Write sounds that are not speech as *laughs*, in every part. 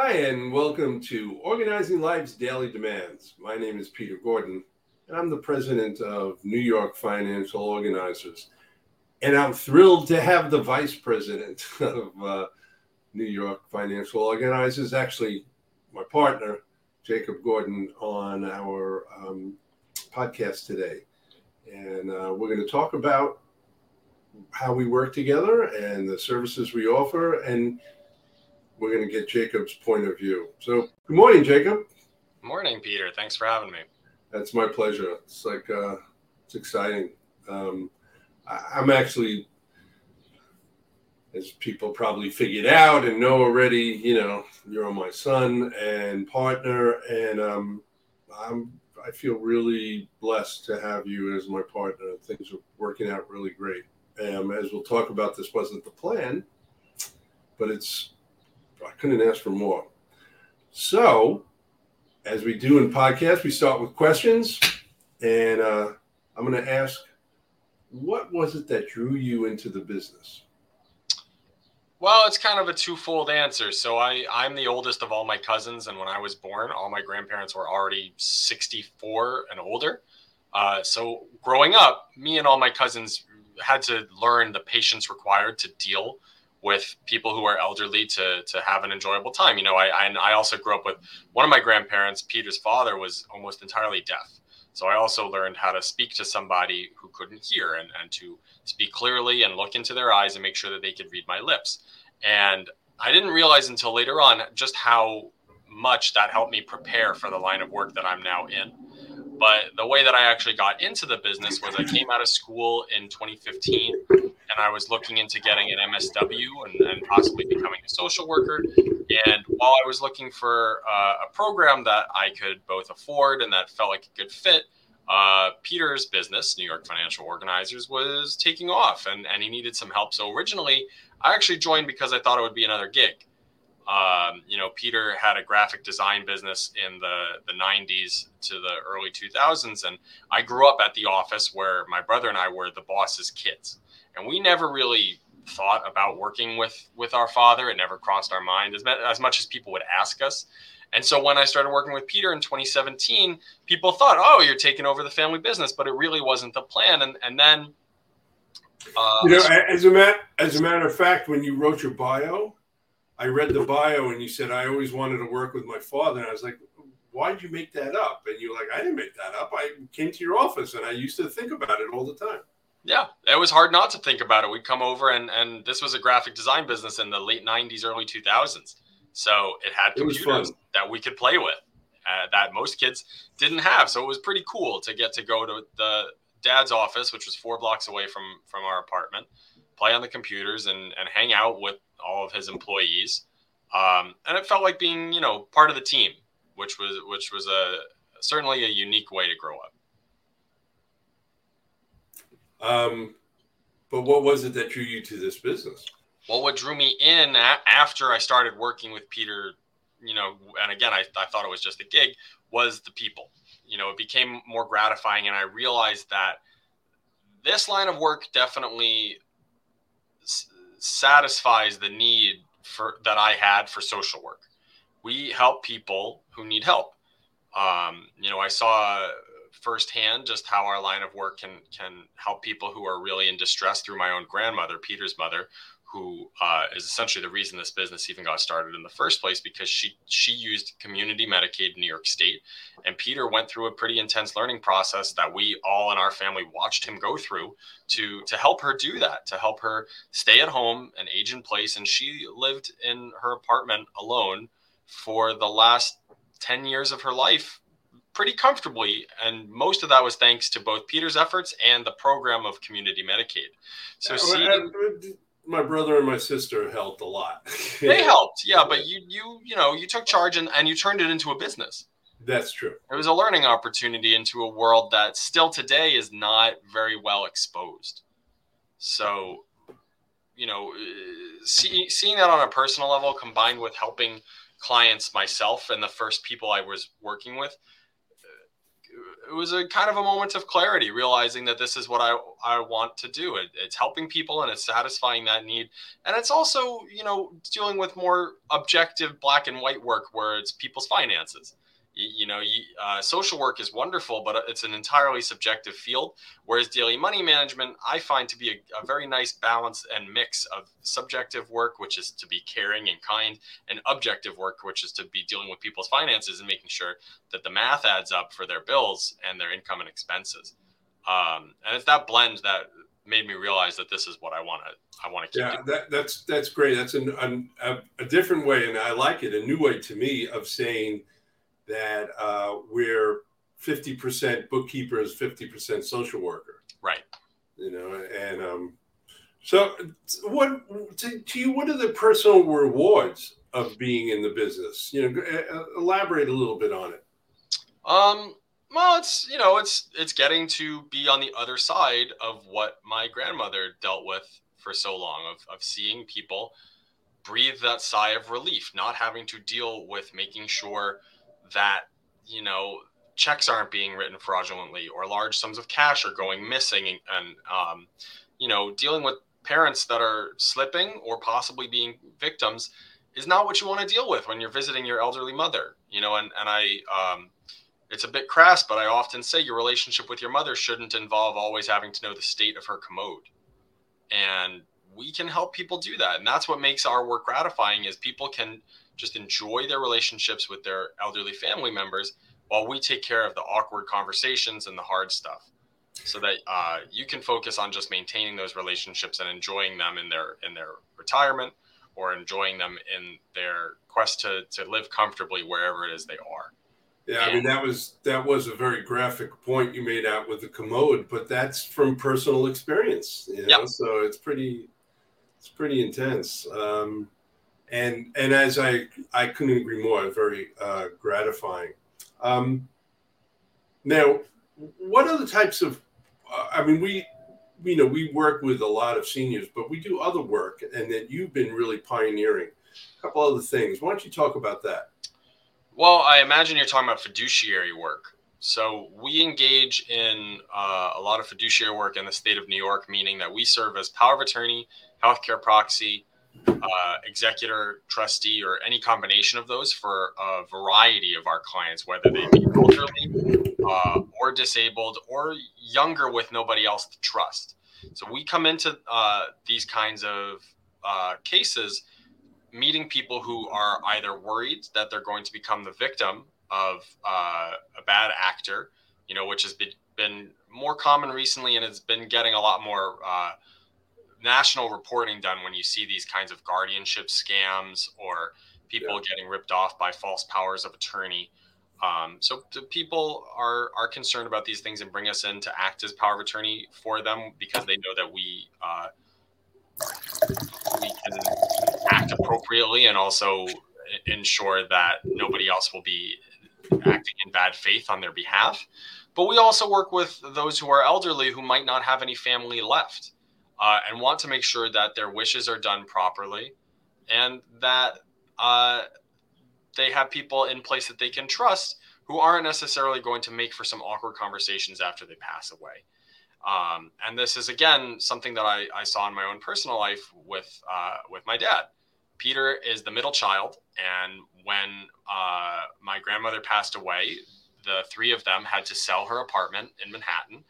Hi, and welcome to Organizing Life's Daily Demands. My name is Peter Gordon, and I'm the president of New York Financial Organizers. And I'm thrilled to have the vice president *laughs* of uh, New York Financial Organizers, actually my partner, Jacob Gordon, on our um, podcast today. And uh, we're going to talk about how we work together and the services we offer. And we're going to get Jacob's point of view. So, good morning, Jacob. Morning, Peter. Thanks for having me. That's my pleasure. It's like, uh, it's exciting. Um, I, I'm actually, as people probably figured out and know already, you know, you're my son and partner, and um, I'm I feel really blessed to have you as my partner. Things are working out really great. Um, as we'll talk about, this wasn't the plan, but it's I couldn't ask for more. So, as we do in podcasts, we start with questions, and uh, I'm going to ask, what was it that drew you into the business? Well, it's kind of a twofold answer. So I I'm the oldest of all my cousins, and when I was born, all my grandparents were already 64 and older. Uh, so growing up, me and all my cousins had to learn the patience required to deal with people who are elderly to to have an enjoyable time. You know, I I, I also grew up with one of my grandparents. Peter's father was almost entirely deaf. So I also learned how to speak to somebody who couldn't hear and, and to speak clearly and look into their eyes and make sure that they could read my lips. And I didn't realize until later on just how much that helped me prepare for the line of work that I'm now in. But the way that I actually got into the business was I came out of school in 2015 and I was looking into getting an MSW and, and possibly becoming a social worker. And while I was looking for uh, a program that I could both afford and that felt like a good fit, uh, Peter's business, New York Financial Organizers, was taking off and, and he needed some help. So originally, I actually joined because I thought it would be another gig. Um, you know, Peter had a graphic design business in the, the 90s to the early 2000s. And I grew up at the office where my brother and I were the boss's kids. And we never really thought about working with, with our father. It never crossed our mind as, as much as people would ask us. And so when I started working with Peter in 2017, people thought, oh, you're taking over the family business, but it really wasn't the plan. And, and then. Uh, you know, as a, as a matter of fact, when you wrote your bio, I read the bio and you said, I always wanted to work with my father. And I was like, why did you make that up? And you're like, I didn't make that up. I came to your office and I used to think about it all the time. Yeah, it was hard not to think about it. We'd come over and, and this was a graphic design business in the late 90s, early 2000s. So it had computers it that we could play with uh, that most kids didn't have. So it was pretty cool to get to go to the dad's office, which was four blocks away from from our apartment, play on the computers and and hang out with all of his employees. Um, and it felt like being, you know, part of the team, which was which was a certainly a unique way to grow up. Um, but what was it that drew you to this business? well, what drew me in a- after I started working with Peter, you know, and again, I, I thought it was just a gig, was the people. You know, it became more gratifying, and I realized that this line of work definitely satisfies the need for that I had for social work. We help people who need help. Um, you know, I saw firsthand just how our line of work can can help people who are really in distress through my own grandmother, Peter's mother, who uh, is essentially the reason this business even got started in the first place because she she used community Medicaid in New York State, and Peter went through a pretty intense learning process that we all in our family watched him go through to to help her do that, to help her stay at home and age in place, and she lived in her apartment alone for the last ten years of her life pretty comfortably and most of that was thanks to both peter's efforts and the program of community medicaid. So uh, seeing, uh, uh, my brother and my sister helped a lot. *laughs* they helped, yeah, but you you you know you took charge and, and you turned it into a business. That's true. It was a learning opportunity into a world that still today is not very well exposed. So, you know, uh, see, seeing that on a personal level combined with helping clients myself and the first people I was working with it was a kind of a moment of clarity, realizing that this is what I I want to do. It, it's helping people and it's satisfying that need, and it's also you know dealing with more objective black and white work where it's people's finances you, know, uh, social work is wonderful, but it's an entirely subjective field. Whereas daily money management, I find to be a, a, very nice balance and mix of subjective work, which is to be caring and kind, and objective work, which is to be dealing with people's finances and making sure that the math adds up for their bills and their income and expenses. Um, and it's that blend that made me realize that this is what I want to I want to keep. Yeah, that, that's that's great. That's an, an, a, a different way, and I like it. A new way to me of saying that uh, we're 50% bookkeepers, 50% social worker. Right. You know, and um, so what to, to, you, what are the personal rewards of being in the business? You know, elaborate a little bit on it. Um, well, it's you know, it's it's getting to be on the other side of what my grandmother dealt with for so long of of seeing people breathe that sigh of relief, not having to deal with making sure that you know checks aren't being written fraudulently or large sums of cash are going missing and, and um, you know dealing with parents that are slipping or possibly being victims is not what you want to deal with when you're visiting your elderly mother you know and, and i um, it's a bit crass but i often say your relationship with your mother shouldn't involve always having to know the state of her commode. And we can help people do that. And that's what makes our work gratifying is people can just enjoy their relationships with their elderly family members while we take care of the awkward conversations and the hard stuff. So that uh, you can focus on just maintaining those relationships and enjoying them in their in their retirement or enjoying them in their quest to, to live comfortably wherever it is they are. Yeah i mean that was that was a very graphic point you made out with the commode but that's from personal experience you know yep. so it's pretty it's pretty intense. Um, and and as I I couldn't agree more, very uh, gratifying. Um, now, what are the types of? Uh, I mean, we you know we work with a lot of seniors, but we do other work, and that you've been really pioneering. A couple other things. Why don't you talk about that? Well, I imagine you're talking about fiduciary work. So we engage in uh, a lot of fiduciary work in the state of New York, meaning that we serve as power of attorney, healthcare proxy, uh, executor, trustee, or any combination of those for a variety of our clients, whether they be elderly uh, or disabled or younger with nobody else to trust. So we come into uh, these kinds of uh, cases meeting people who are either worried that they're going to become the victim of uh, a bad actor, you know, which has been, been more common recently and has been getting a lot more national reporting done when you see these kinds of guardianship scams or people yeah. getting ripped off by false powers of attorney. Um, so the people are are concerned about these things and bring us in to act as power of attorney for them because they know that we uh, we can act appropriately and also ensure that nobody else will be acting in bad faith on their behalf. But we also work with those who are elderly who might not have any family left uh, and want to make sure that their wishes are done properly and that uh, they have people in place that they can trust who aren't necessarily going to make for some awkward conversations after they pass away. Um, and this is again something that I, I, saw in my own personal life with uh, with my dad. Peter is the middle child, and when uh, my grandmother passed away, the three of them had to sell her apartment in Manhattan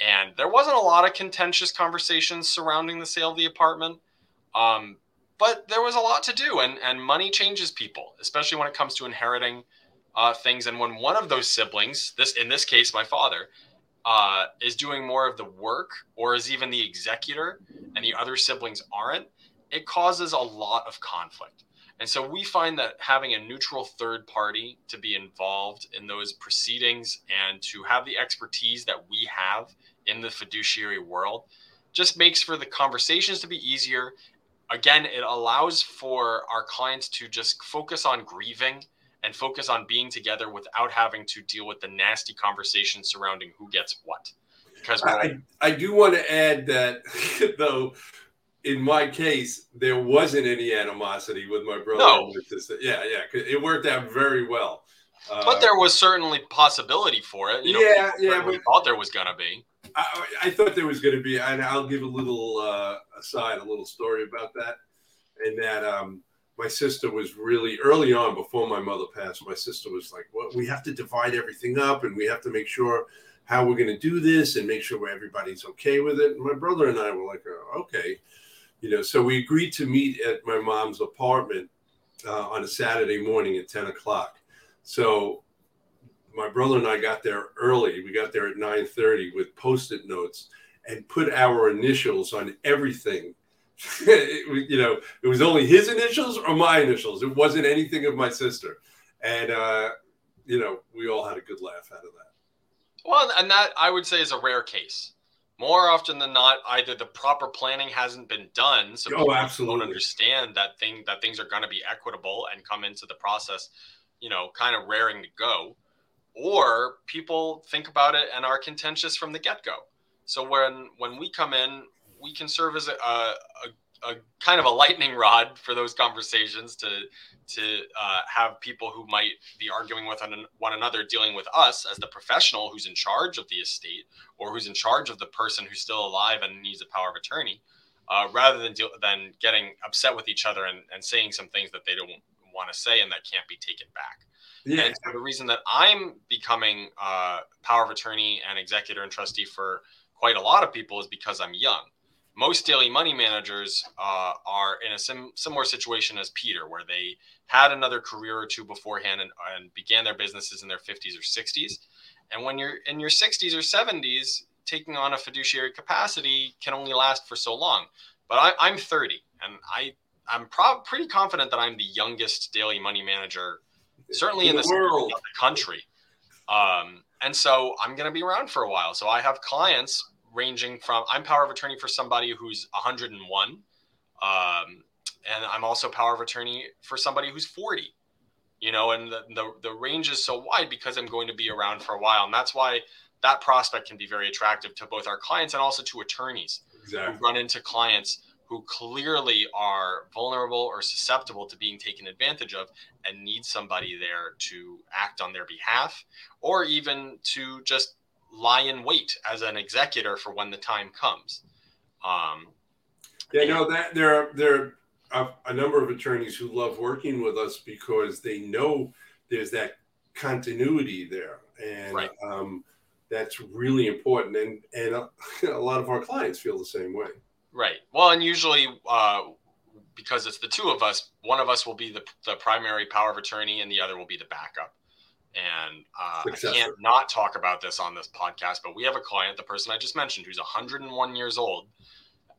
and there wasn't a lot of contentious conversations surrounding the sale of the apartment. Um, but there was a lot to do, and, and money changes people, especially when it comes to inheriting uh, things. And when one of those siblings, this in this case, my father, uh, is doing more of the work or is even the executor, and the other siblings aren't, it causes a lot of conflict. And so we find that having a neutral third party to be involved in those proceedings and to have the expertise that we have in the fiduciary world just makes for the conversations to be easier. Again, it allows for our clients to just focus on grieving and focus on being together without having to deal with the nasty conversations surrounding who gets what. Because I, I do want to add that *laughs* though in my case, there wasn't any animosity with my brother. No. Yeah, yeah, it worked out very well. Uh, but there was certainly possibility for it. You know, yeah, yeah. We thought there was going to be. I, I, thought there was going to be, and I'll give a little uh, aside, a little story about that. And that um, my sister was really early on before my mother passed. My sister was like, "Well, we have to divide everything up, and we have to make sure how we're going to do this, and make sure everybody's okay with it." And my brother and I were like, oh, "Okay," you know. So we agreed to meet at my mom's apartment uh, on a Saturday morning at ten o'clock. So my brother and I got there early. We got there at 9:30 with post-it notes and put our initials on everything. *laughs* it, you know, it was only his initials or my initials. It wasn't anything of my sister. And uh, you know, we all had a good laugh out of that. Well, and that I would say is a rare case. More often than not, either the proper planning hasn't been done, so oh, absolutely. don't understand that thing that things are going to be equitable and come into the process, you know, kind of raring to go or people think about it and are contentious from the get-go so when when we come in we can serve as a, a, a kind of a lightning rod for those conversations to to uh, have people who might be arguing with one another dealing with us as the professional who's in charge of the estate or who's in charge of the person who's still alive and needs a power of attorney uh, rather than deal, than getting upset with each other and, and saying some things that they don't want to say and that can't be taken back yeah. And so the reason that I'm becoming uh, power of attorney and executor and trustee for quite a lot of people is because I'm young. Most daily money managers uh, are in a sim- similar situation as Peter, where they had another career or two beforehand and, and began their businesses in their 50s or 60s. And when you're in your 60s or 70s, taking on a fiduciary capacity can only last for so long. But I, am 30, and I I'm pretty confident that I'm the youngest daily money manager certainly in, in the, world, the country. Um, and so I'm going to be around for a while. So I have clients ranging from I'm power of attorney for somebody who's 101, um, and I'm also power of attorney for somebody who's 40. You know, and the, the the range is so wide because I'm going to be around for a while, and that's why that prospect can be very attractive to both our clients and also to attorneys exactly. who run into clients who clearly are vulnerable or susceptible to being taken advantage of and need somebody there to act on their behalf or even to just lie in wait as an executor for when the time comes. Um, yeah, no, that there are there are a, a number of attorneys who love working with us because they know there's that continuity there, and right. um, that's really important. And and a, *laughs* a lot of our clients feel the same way. Right. Well, and usually, uh, because it's the two of us, one of us will be the, the primary power of attorney and the other will be the backup. Uh, I can't not talk about this on this podcast, but we have a client, the person I just mentioned, who's 101 years old,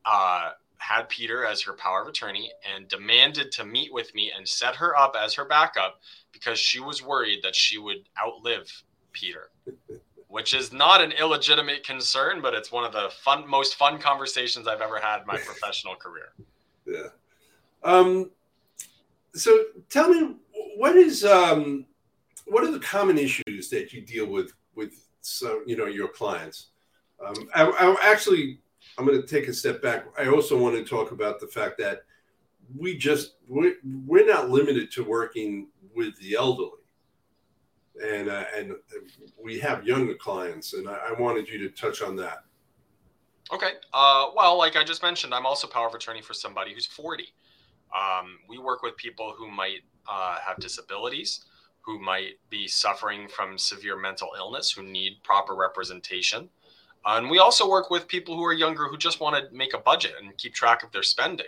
uh, had Peter as her power of attorney and demanded to meet with me and set her up as her backup because she was worried that she would outlive Peter *laughs* which is not an illegitimate concern, but it's one of the fun, most fun conversations I've ever had in my *laughs* professional career. Yeah. Um, so tell me, what is um, what are the common issues that you deal with with some, you know, your clients? Um, I, I actually, I'm going to take a step back. I also want to talk about the fact that we just we're, we're not limited to working with the elderly and uh, and we have younger clients, and I, I, wanted you to touch on that. Okay. Uh, well, like I just mentioned, I'm also power of attorney for somebody who's 40. Um, we work with people who might uh, have disabilities, who might be suffering from severe mental illness, who need proper representation. Uh, and we also work with people who are younger who just want to make a budget and keep track of their spending.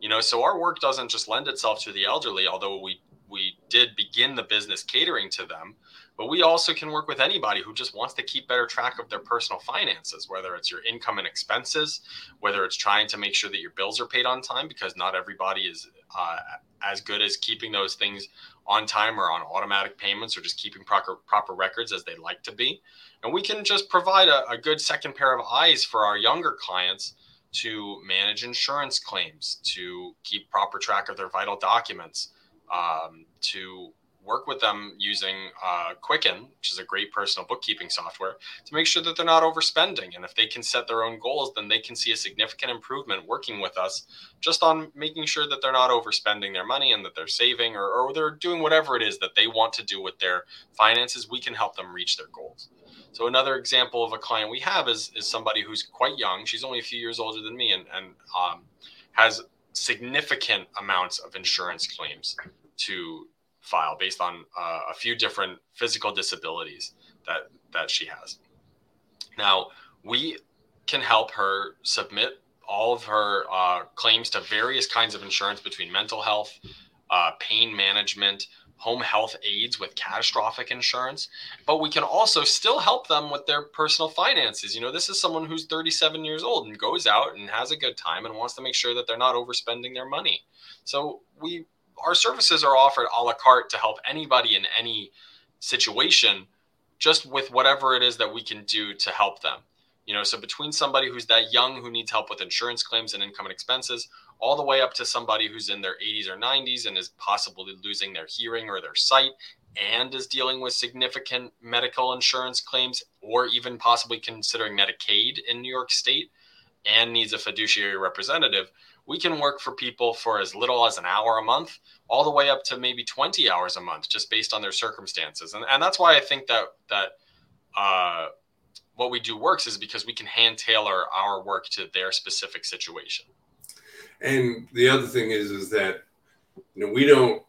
You know, so our work doesn't just lend itself to the elderly, although we we did begin the business catering to them but we also can work with anybody who just wants to keep better track of their personal finances whether it's your income and expenses whether it's trying to make sure that your bills are paid on time because not everybody is uh, as good as keeping those things on time or on automatic payments or just keeping proper proper records as they like to be. And we can just provide a, a good second pair of eyes for our younger clients to manage insurance claims to keep proper track of their vital documents um, to work with them using uh, Quicken, which is a great personal bookkeeping software, to make sure that they're not overspending. And if they can set their own goals, then they can see a significant improvement working with us just on making sure that they're not overspending their money and that they're saving or, or they're doing whatever it is that they want to do with their finances. We can help them reach their goals. So another example of a client we have is, is somebody who's quite young. She's only a few years older than me and, and um, has significant amounts of insurance claims to file based on uh, a few different physical disabilities that that she has. Now we can help her submit all of her uh, claims to various kinds of insurance between mental health, uh, pain management, home health aides with catastrophic insurance, but we can also still help them with their personal finances. You know, this is someone who's 37 years old and goes out and has a good time and wants to make sure that they're not overspending their money. So we our services are offered a la carte to help anybody in any situation just with whatever it is that we can do to help them. You know, so between somebody who's that young who needs help with insurance claims and income and expenses, all the way up to somebody who's in their 80s or 90s and is possibly losing their hearing or their sight and is dealing with significant medical insurance claims or even possibly considering Medicaid in New York State and needs a fiduciary representative, we can work for people for as little as an hour a month, all the way up to maybe 20 hours a month, just based on their circumstances. And, and that's why I think that that uh, what we do works is because we can hand tailor our work to their specific situation. And the other thing is, is that you know we don't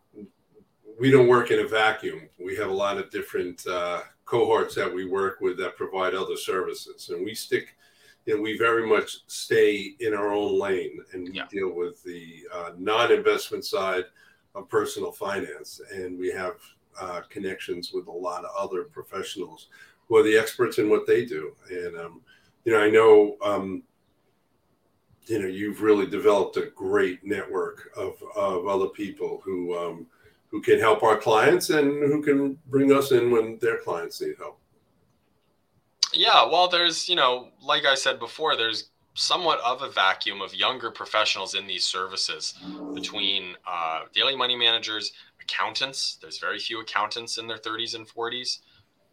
we don't work in a vacuum. We have a lot of different uh, cohorts that we work with that provide other services, and we stick. You know, we very much stay in our own lane and yeah. deal with the uh, non-investment side of personal finance, and we have uh, connections with a lot of other professionals who are the experts in what they do. And um, you know, I know um, you know you've really developed a great network of of other people who um, who can help our clients and who can bring us in when their clients need help. Yeah, well, there's you know, like I said before, there's somewhat of a vacuum of younger professionals in these services between uh, daily money managers, accountants. There's very few accountants in their 30s and 40s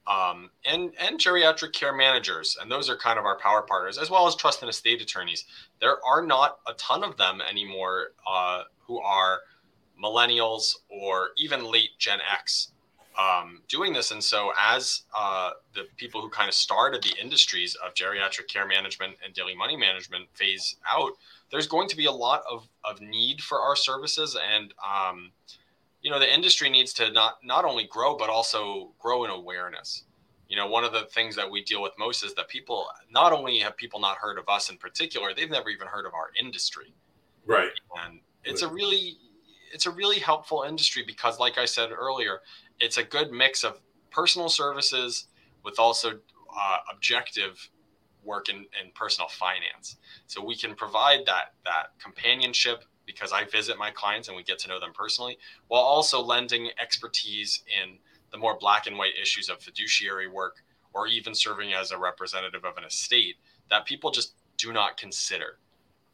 um, and and geriatric care managers, and those are kind of our power partners, as well as trust and estate attorneys. There are not a ton of them anymore uh, who are millennials or even late Gen X um, doing this. And so, as uh, the people who kind of started the industries of geriatric care management and daily money management phase out, there's going to be a lot of, of need for our services and um, you know the industry needs to not not only grow but also grow in awareness you know one of the things that we deal with most is that people not only have people not heard of us in particular they've never even heard of our industry right and it's right. a really it's a really helpful industry because like i said earlier it's a good mix of personal services with also uh, objective work in, in personal finance so we can provide that that companionship because I visit my clients and we get to know them personally, while also lending expertise in the more black and white issues of fiduciary work or even serving as a representative of an estate that people just do not consider.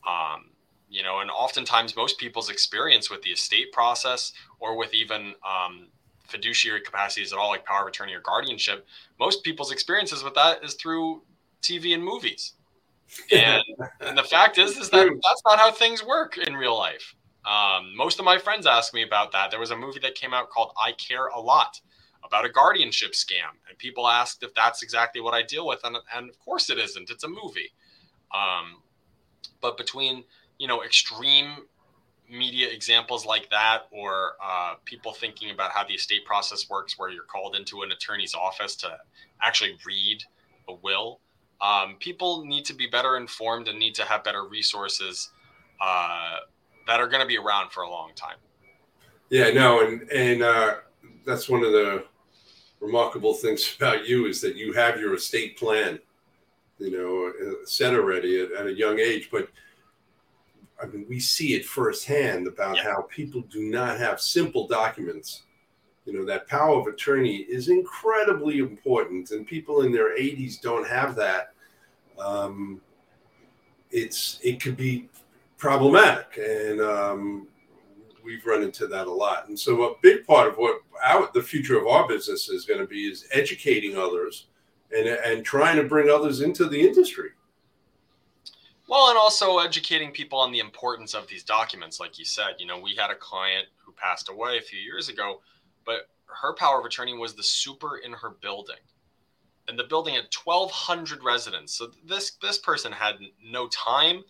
Um, you know, and oftentimes most people's experience with the estate process or with even um, fiduciary capacities at all, like power of attorney or guardianship, most people's experiences with that is through TV and movies and, and the fact is, is that that's not how things work in real life. Um, most of my friends ask me about that. There was a movie that came out called I Care a Lot about a guardianship scam, and people asked if that's exactly what I deal with, and, and of course it isn't. It's a movie. Um, but between you know extreme media examples like that, or uh, people thinking about how the estate process works, where you're called into an attorney's office to actually read a will, um, people need to be better informed and need to have better resources uh, that are going to be around for a long time. Yeah, no, and and uh, that's one of the remarkable things *laughs* about you is that you have your estate plan, you know, uh, set already at, at a young age. But I mean, we see it firsthand about yeah. how people do not have simple documents you know that power of attorney is incredibly important and people in their 80s don't have that um, it's it could be problematic and um, we've run into that a lot. And so, a big part of what our, the future of our business is going to be is educating others and and trying to bring others into the industry. Well, and also educating people on the importance of these documents. Like you said, you know, we had a client who passed away a few years ago, but her power of attorney was the super in her building. And the building had 1,200 residents. So this this person had no time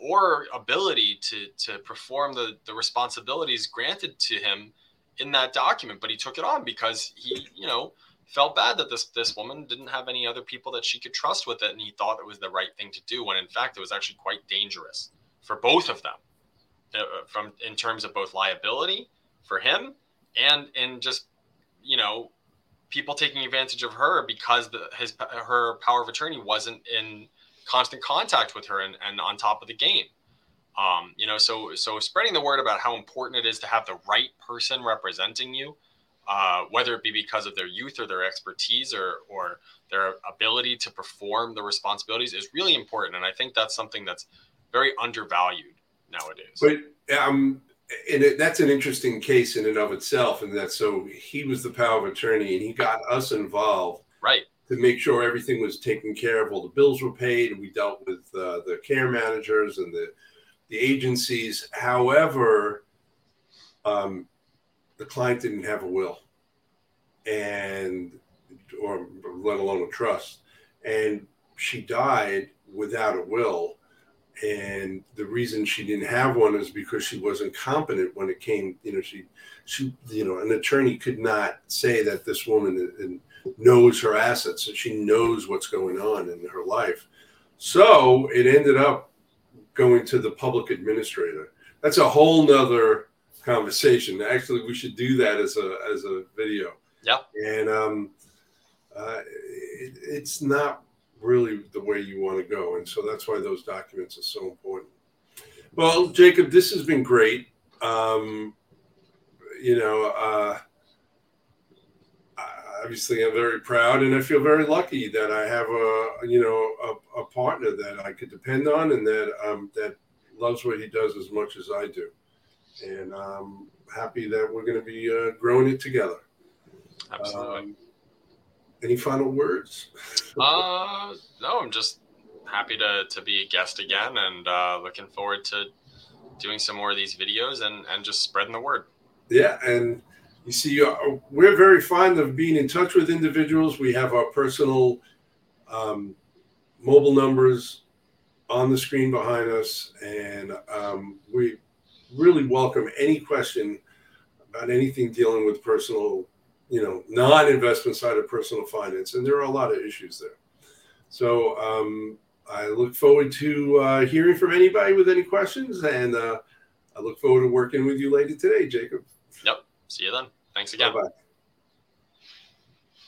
or ability to to perform the the responsibilities granted to him in that document but he took it on because he you know felt bad that this this woman didn't have any other people that she could trust with it and he thought it was the right thing to do when in fact it was actually quite dangerous for both of them uh, from in terms of both liability for him and in just you know people taking advantage of her because the, his her power of attorney wasn't in constant contact with her and, and on top of the game. Um, you know, so so spreading the word about how important it is to have the right person representing you, uh, whether it be because of their youth or their expertise or or their ability to perform the responsibilities, is really important. And I think that's something that's very undervalued nowadays. But um, and it, that's an interesting case in and of itself, and that so he was the power of attorney, and he got us involved, right? to make sure everything was taken care of, all the bills were paid, and we dealt with uh, the care managers and the the agencies. However, um, the client didn't have a will, and or let alone a trust, and she died without a will. And the reason she didn't have one is because she wasn't competent when it came. You know, she, she, you know, an attorney could not say that this woman knows her assets and she knows what's going on in her life. So it ended up going to the public administrator. That's a whole nother conversation. Actually, we should do that as a as a video. Yeah. And um, uh, it, it's not really the way you want to go, and so that's why those documents are so important. Well, Jacob, this has been great. Um, you know, uh, obviously I'm very proud and I feel very lucky that I have a you know a, a partner that I could depend on and that um, that loves what he does as much as I do, and I'm happy that we're going to be uh, growing it together. Absolutely. Um, any final words? *laughs* uh, no, I'm just happy to to be a guest again and uh, looking forward to doing some more of these videos and and just spreading the word. Yeah, and you see, uh, we're very fond of being in touch with individuals. We have our personal um, mobile numbers on the screen behind us, and um, we really welcome any question about anything dealing with personal, you know, non-investment side of personal finance. And there are a lot of issues there. So um, I look forward to uh, hearing from anybody with any questions, and uh, I look forward to working with you later today, Jacob. Yep. See you then. Thanks again. Bye-bye.